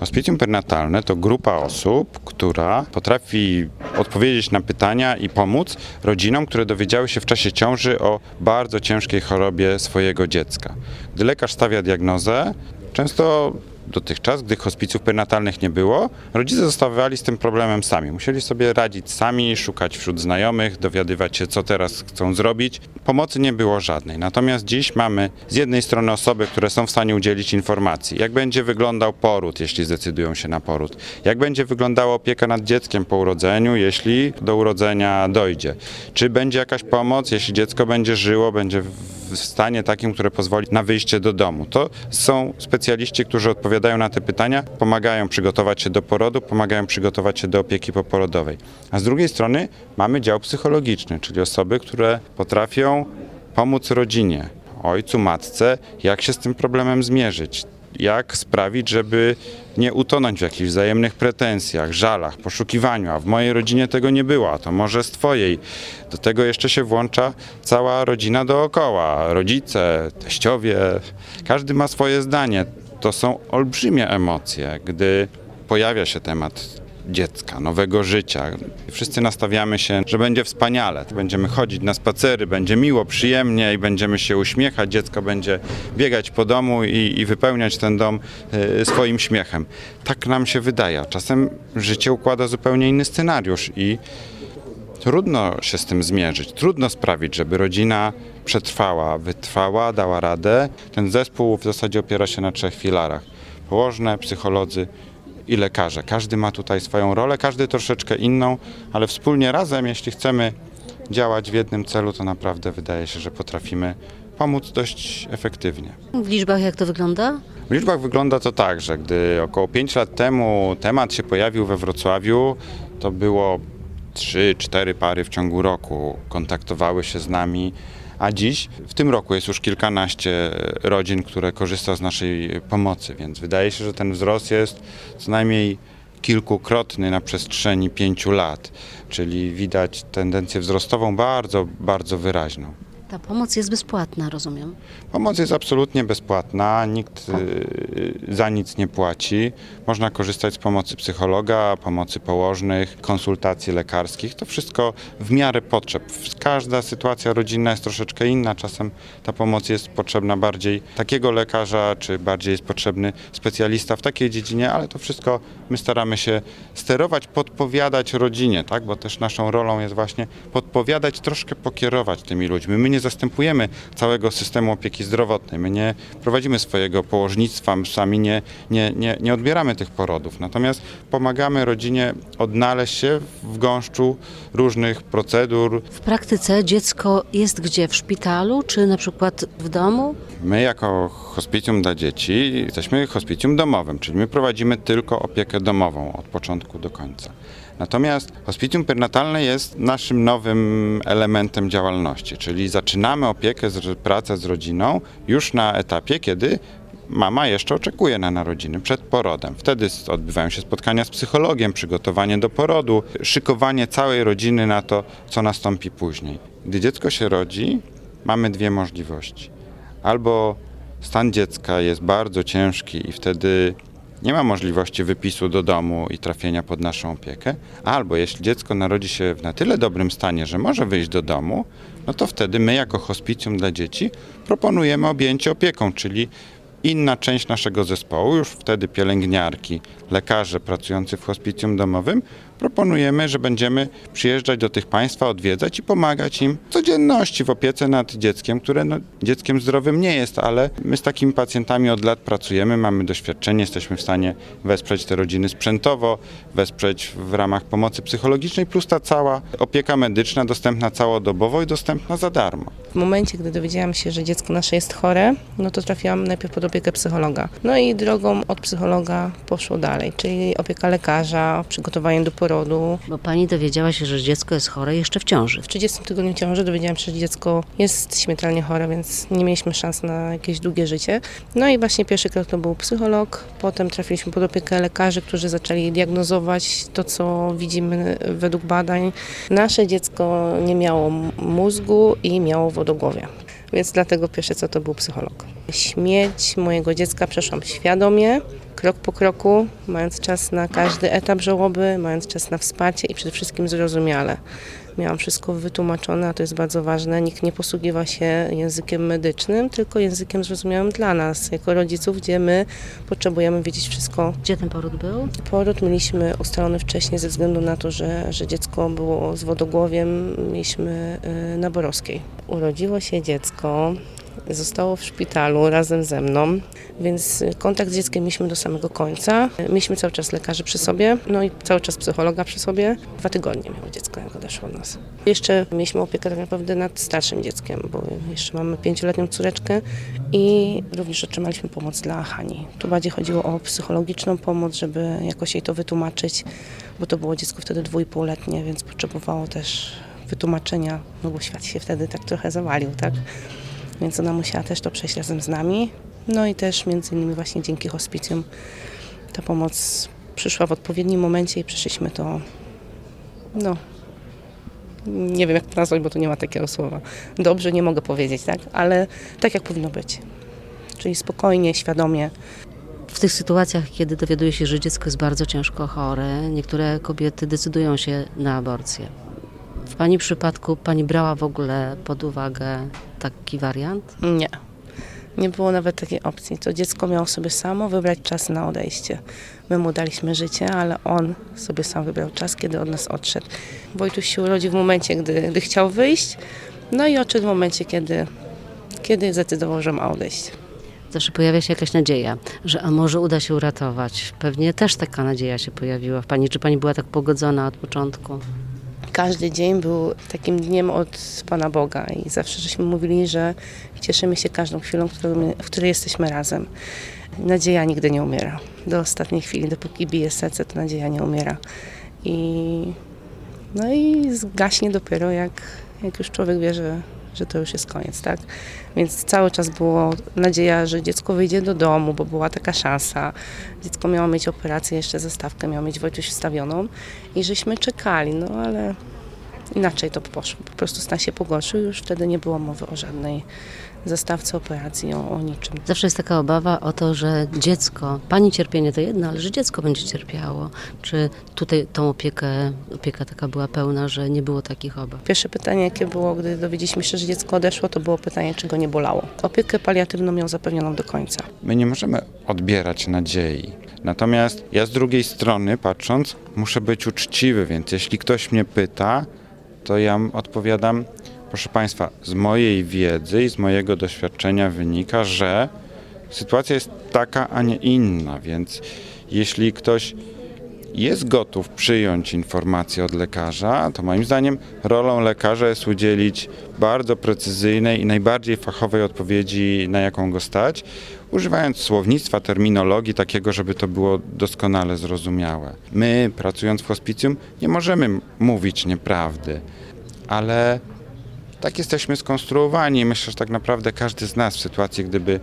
Hospicjum pernatalne to grupa osób, która potrafi odpowiedzieć na pytania i pomóc rodzinom, które dowiedziały się w czasie ciąży o bardzo ciężkiej chorobie swojego dziecka. Gdy lekarz stawia diagnozę, często dotychczas, gdy hospicjów pernatalnych nie było, rodzice zostawali z tym problemem sami. Musieli sobie radzić sami, szukać wśród znajomych, dowiadywać się, co teraz chcą zrobić. Pomocy nie było żadnej. Natomiast dziś mamy z jednej strony osoby, które są w stanie udzielić informacji, jak będzie wyglądał poród, jeśli zdecydują się na poród, jak będzie wyglądała opieka nad dzieckiem po urodzeniu, jeśli do urodzenia dojdzie, czy będzie jakaś pomoc, jeśli dziecko będzie żyło, będzie w stanie takim, które pozwoli na wyjście do domu. To są specjaliści, którzy odpowiadają na te pytania, pomagają przygotować się do porodu, pomagają przygotować się do opieki poporodowej. A z drugiej strony mamy dział psychologiczny, czyli osoby, które potrafią pomóc rodzinie, ojcu, matce, jak się z tym problemem zmierzyć, jak sprawić, żeby nie utonąć w jakichś wzajemnych pretensjach, żalach, poszukiwaniu, a w mojej rodzinie tego nie było, a to może z twojej. Do tego jeszcze się włącza cała rodzina dookoła, rodzice, teściowie, każdy ma swoje zdanie. To są olbrzymie emocje, gdy pojawia się temat dziecka, nowego życia. Wszyscy nastawiamy się, że będzie wspaniale. Będziemy chodzić na spacery, będzie miło, przyjemnie i będziemy się uśmiechać. Dziecko będzie biegać po domu i, i wypełniać ten dom e, swoim śmiechem. Tak nam się wydaje. Czasem życie układa zupełnie inny scenariusz i trudno się z tym zmierzyć. Trudno sprawić, żeby rodzina przetrwała, wytrwała, dała radę. Ten zespół w zasadzie opiera się na trzech filarach. Położne, psycholodzy i lekarze. Każdy ma tutaj swoją rolę, każdy troszeczkę inną, ale wspólnie razem, jeśli chcemy działać w jednym celu, to naprawdę wydaje się, że potrafimy pomóc dość efektywnie. W liczbach jak to wygląda? W liczbach wygląda to tak, że gdy około 5 lat temu temat się pojawił we Wrocławiu, to było 3-4 pary w ciągu roku kontaktowały się z nami, a dziś w tym roku jest już kilkanaście rodzin, które korzysta z naszej pomocy, więc wydaje się, że ten wzrost jest co najmniej kilkukrotny na przestrzeni pięciu lat, czyli widać tendencję wzrostową bardzo, bardzo wyraźną. Ta pomoc jest bezpłatna, rozumiem. Pomoc jest absolutnie bezpłatna, nikt y, za nic nie płaci. Można korzystać z pomocy psychologa, pomocy położnych, konsultacji lekarskich. To wszystko w miarę potrzeb. Każda sytuacja rodzinna jest troszeczkę inna. Czasem ta pomoc jest potrzebna bardziej takiego lekarza, czy bardziej jest potrzebny specjalista w takiej dziedzinie, ale to wszystko my staramy się sterować, podpowiadać rodzinie, tak? bo też naszą rolą jest właśnie podpowiadać, troszkę pokierować tymi ludźmi. My nie zastępujemy całego systemu opieki zdrowotnej, my nie prowadzimy swojego położnictwa, my sami nie, nie, nie, nie odbieramy tych porodów, natomiast pomagamy rodzinie odnaleźć się w gąszczu różnych procedur. W praktyce dziecko jest gdzie? W szpitalu, czy na przykład w domu? My jako hospicjum dla dzieci jesteśmy hospicjum domowym, czyli my prowadzimy tylko opiekę domową od początku do końca. Natomiast hospicjum pernatalne jest naszym nowym elementem działalności, czyli zaczynamy opiekę, pracę z rodziną już na etapie, kiedy mama jeszcze oczekuje na narodziny przed porodem. Wtedy odbywają się spotkania z psychologiem, przygotowanie do porodu, szykowanie całej rodziny na to, co nastąpi później. Gdy dziecko się rodzi, mamy dwie możliwości. Albo stan dziecka jest bardzo ciężki i wtedy nie ma możliwości wypisu do domu i trafienia pod naszą opiekę, albo jeśli dziecko narodzi się w na tyle dobrym stanie, że może wyjść do domu, no to wtedy my jako hospicjum dla dzieci proponujemy objęcie opieką, czyli inna część naszego zespołu, już wtedy pielęgniarki, lekarze pracujący w hospicjum domowym, proponujemy, że będziemy przyjeżdżać do tych państwa, odwiedzać i pomagać im w codzienności w opiece nad dzieckiem, które no, dzieckiem zdrowym nie jest, ale my z takimi pacjentami od lat pracujemy, mamy doświadczenie, jesteśmy w stanie wesprzeć te rodziny sprzętowo, wesprzeć w ramach pomocy psychologicznej, plus ta cała opieka medyczna dostępna całodobowo i dostępna za darmo. W momencie, gdy dowiedziałam się, że dziecko nasze jest chore, no to trafiłam najpierw pod opiekę psychologa. No i drogą od psychologa poszło dalej, czyli opieka lekarza, przygotowanie do porodu. Bo pani dowiedziała się, że dziecko jest chore jeszcze w ciąży. W 30 tygodniu ciąży dowiedziałam się, że dziecko jest śmiertelnie chore, więc nie mieliśmy szans na jakieś długie życie. No i właśnie pierwszy krok to był psycholog, potem trafiliśmy pod opiekę lekarzy, którzy zaczęli diagnozować to, co widzimy według badań. Nasze dziecko nie miało mózgu i miało wodogłowie, więc dlatego pierwsze co to był psycholog. Śmierć mojego dziecka przeszłam świadomie, krok po kroku, mając czas na każdy etap żałoby, mając czas na wsparcie i przede wszystkim zrozumiale. Miałam wszystko wytłumaczone, a to jest bardzo ważne. Nikt nie posługiwał się językiem medycznym, tylko językiem zrozumiałym dla nas, jako rodziców, gdzie my potrzebujemy wiedzieć wszystko Gdzie ten poród był? Poród mieliśmy ustalony wcześniej ze względu na to, że, że dziecko było z wodogłowiem, mieliśmy y, na Borowskiej. Urodziło się dziecko, zostało w szpitalu razem ze mną, więc kontakt z dzieckiem mieliśmy do samego końca. Mieliśmy cały czas lekarzy przy sobie, no i cały czas psychologa przy sobie. Dwa tygodnie miało dziecko, jak odeszło od nas. Jeszcze mieliśmy opiekę tak naprawdę nad starszym dzieckiem, bo jeszcze mamy pięcioletnią córeczkę i również otrzymaliśmy pomoc dla Hani. Tu bardziej chodziło o psychologiczną pomoc, żeby jakoś jej to wytłumaczyć, bo to było dziecko wtedy dwójpółletnie, więc potrzebowało też wytłumaczenia, no bo świat się wtedy tak trochę zawalił, tak? Więc ona musiała też to przejść razem z nami. No i też między innymi właśnie dzięki hospicjum ta pomoc przyszła w odpowiednim momencie i przeszliśmy to, no, nie wiem jak to nazwać, bo tu nie ma takiego słowa. Dobrze nie mogę powiedzieć, tak? Ale tak jak powinno być. Czyli spokojnie, świadomie. W tych sytuacjach, kiedy dowiaduje się, że dziecko jest bardzo ciężko chore, niektóre kobiety decydują się na aborcję. W Pani przypadku Pani brała w ogóle pod uwagę taki wariant? Nie. Nie było nawet takiej opcji. To dziecko miało sobie samo wybrać czas na odejście. My mu daliśmy życie, ale on sobie sam wybrał czas, kiedy od nas odszedł. Wojtuś się urodził w momencie, gdy, gdy chciał wyjść, no i odszedł w momencie, kiedy, kiedy zdecydował, że ma odejść. Zawsze pojawia się jakaś nadzieja, że a może uda się uratować. Pewnie też taka nadzieja się pojawiła w Pani. Czy Pani była tak pogodzona od początku? Każdy dzień był takim dniem od Pana Boga i zawsze żeśmy mówili, że cieszymy się każdą chwilą, w której jesteśmy razem. Nadzieja nigdy nie umiera. Do ostatniej chwili, dopóki bije serce, to nadzieja nie umiera. I, no i zgaśnie dopiero jak, jak już człowiek wie, że, że to już jest koniec, tak? Więc cały czas było nadzieja, że dziecko wyjdzie do domu, bo była taka szansa. Dziecko miało mieć operację, jeszcze zestawkę miał mieć Wojtuś wstawioną i żeśmy czekali, no ale inaczej to poszło. Po prostu stan się pogorszył, już wtedy nie było mowy o żadnej zastawce operacji, o, o niczym. Zawsze jest taka obawa o to, że dziecko, Pani cierpienie to jedno, ale że dziecko będzie cierpiało. Czy tutaj tą opiekę, opieka taka była pełna, że nie było takich obaw? Pierwsze pytanie, jakie było, gdy dowiedzieliśmy się, że dziecko odeszło, to było pytanie, czy go nie bolało. Opiekę paliatywną miał zapewnioną do końca. My nie możemy odbierać nadziei. Natomiast ja z drugiej strony, patrząc, muszę być uczciwy, więc jeśli ktoś mnie pyta, to ja odpowiadam, proszę Państwa, z mojej wiedzy i z mojego doświadczenia wynika, że sytuacja jest taka, a nie inna, więc jeśli ktoś jest gotów przyjąć informację od lekarza, to moim zdaniem rolą lekarza jest udzielić bardzo precyzyjnej i najbardziej fachowej odpowiedzi, na jaką go stać, używając słownictwa, terminologii takiego, żeby to było doskonale zrozumiałe. My, pracując w hospicjum, nie możemy mówić nieprawdy, ale tak jesteśmy skonstruowani. Myślę, że tak naprawdę każdy z nas w sytuacji, gdyby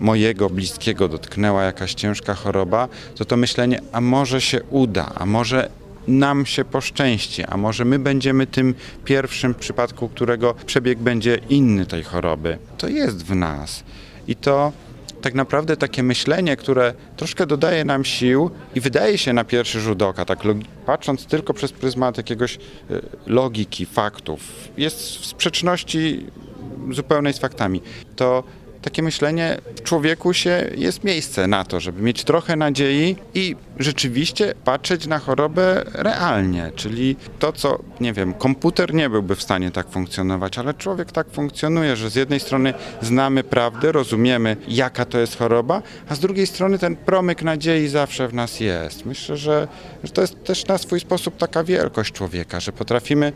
mojego bliskiego dotknęła jakaś ciężka choroba, to to myślenie, a może się uda, a może nam się poszczęści, a może my będziemy tym pierwszym przypadku, którego przebieg będzie inny tej choroby. To jest w nas. I to tak naprawdę takie myślenie, które troszkę dodaje nam sił i wydaje się na pierwszy rzut oka, tak patrząc tylko przez pryzmat jakiegoś y, logiki, faktów, jest w sprzeczności zupełnej z faktami. To takie myślenie w człowieku się jest miejsce na to, żeby mieć trochę nadziei i rzeczywiście patrzeć na chorobę realnie, czyli to, co, nie wiem, komputer nie byłby w stanie tak funkcjonować, ale człowiek tak funkcjonuje, że z jednej strony znamy prawdę, rozumiemy, jaka to jest choroba, a z drugiej strony ten promyk nadziei zawsze w nas jest. Myślę, że, że to jest też na swój sposób taka wielkość człowieka, że potrafimy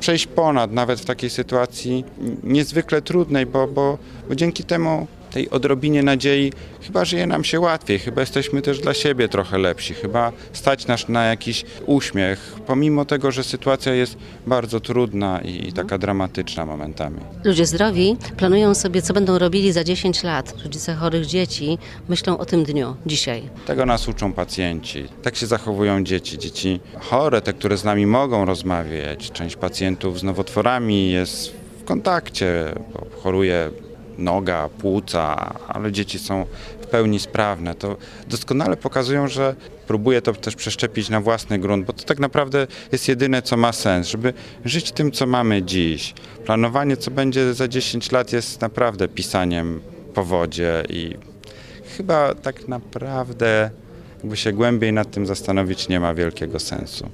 przejść ponad, nawet w takiej sytuacji niezwykle trudnej, bo, bo, bo dzięki temu tej odrobinie nadziei chyba żyje nam się łatwiej, chyba jesteśmy też dla siebie trochę lepsi, chyba stać nas na jakiś uśmiech, pomimo tego, że sytuacja jest bardzo trudna i, i taka dramatyczna momentami. Ludzie zdrowi planują sobie, co będą robili za 10 lat. Rodzice chorych dzieci myślą o tym dniu, dzisiaj. Tego nas uczą pacjenci. Tak się zachowują dzieci. Dzieci chore, te, które z nami mogą rozmawiać. Część pacjentów z nowotworami jest w kontakcie, bo choruje noga, płuca, ale dzieci są w pełni sprawne. To doskonale pokazują, że próbuję to też przeszczepić na własny grunt, bo to tak naprawdę jest jedyne, co ma sens, żeby żyć tym, co mamy dziś. Planowanie, co będzie za 10 lat, jest naprawdę pisaniem po wodzie i chyba tak naprawdę, jakby się głębiej nad tym zastanowić, nie ma wielkiego sensu.